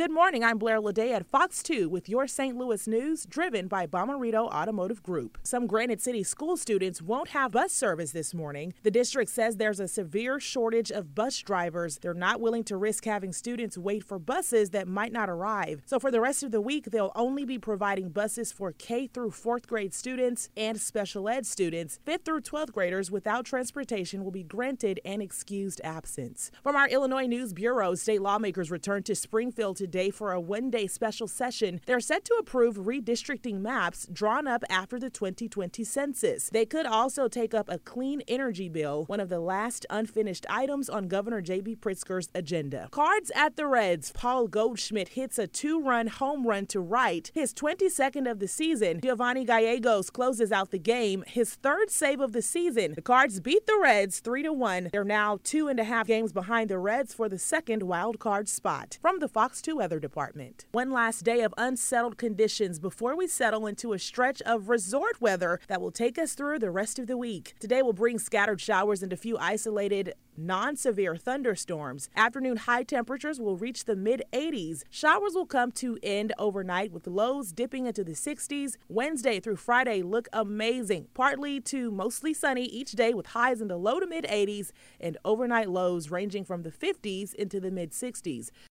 Good morning. I'm Blair Lede at Fox 2 with your St. Louis news driven by Bomarito Automotive Group. Some Granite City school students won't have bus service this morning. The district says there's a severe shortage of bus drivers. They're not willing to risk having students wait for buses that might not arrive. So for the rest of the week, they'll only be providing buses for K through 4th grade students and special ed students. 5th through 12th graders without transportation will be granted an excused absence. From our Illinois News Bureau, state lawmakers returned to Springfield today today for a one day special session. They're set to approve redistricting maps drawn up after the 2020 census. They could also take up a clean energy bill, one of the last unfinished items on Governor J.B. Pritzker's agenda. Cards at the Reds. Paul Goldschmidt hits a two run home run to right, his 22nd of the season. Giovanny Gallegos closes out the game, his third save of the season. The Cards beat the Reds 3 to 1. They're now two and a half games behind the Reds for the second wild card spot. From the Fox 2 Weather Department. One last day of unsettled conditions before we settle into a stretch of resort weather that will take us through the rest of the week. Today will bring scattered showers and a few isolated non severe thunderstorms. Afternoon high temperatures will reach the mid 80s. Showers will come to end overnight with lows dipping into the 60s. Wednesday through Friday look amazing, partly to mostly sunny each day with highs in the low to mid 80s and overnight lows ranging from the 50s into the mid 60s.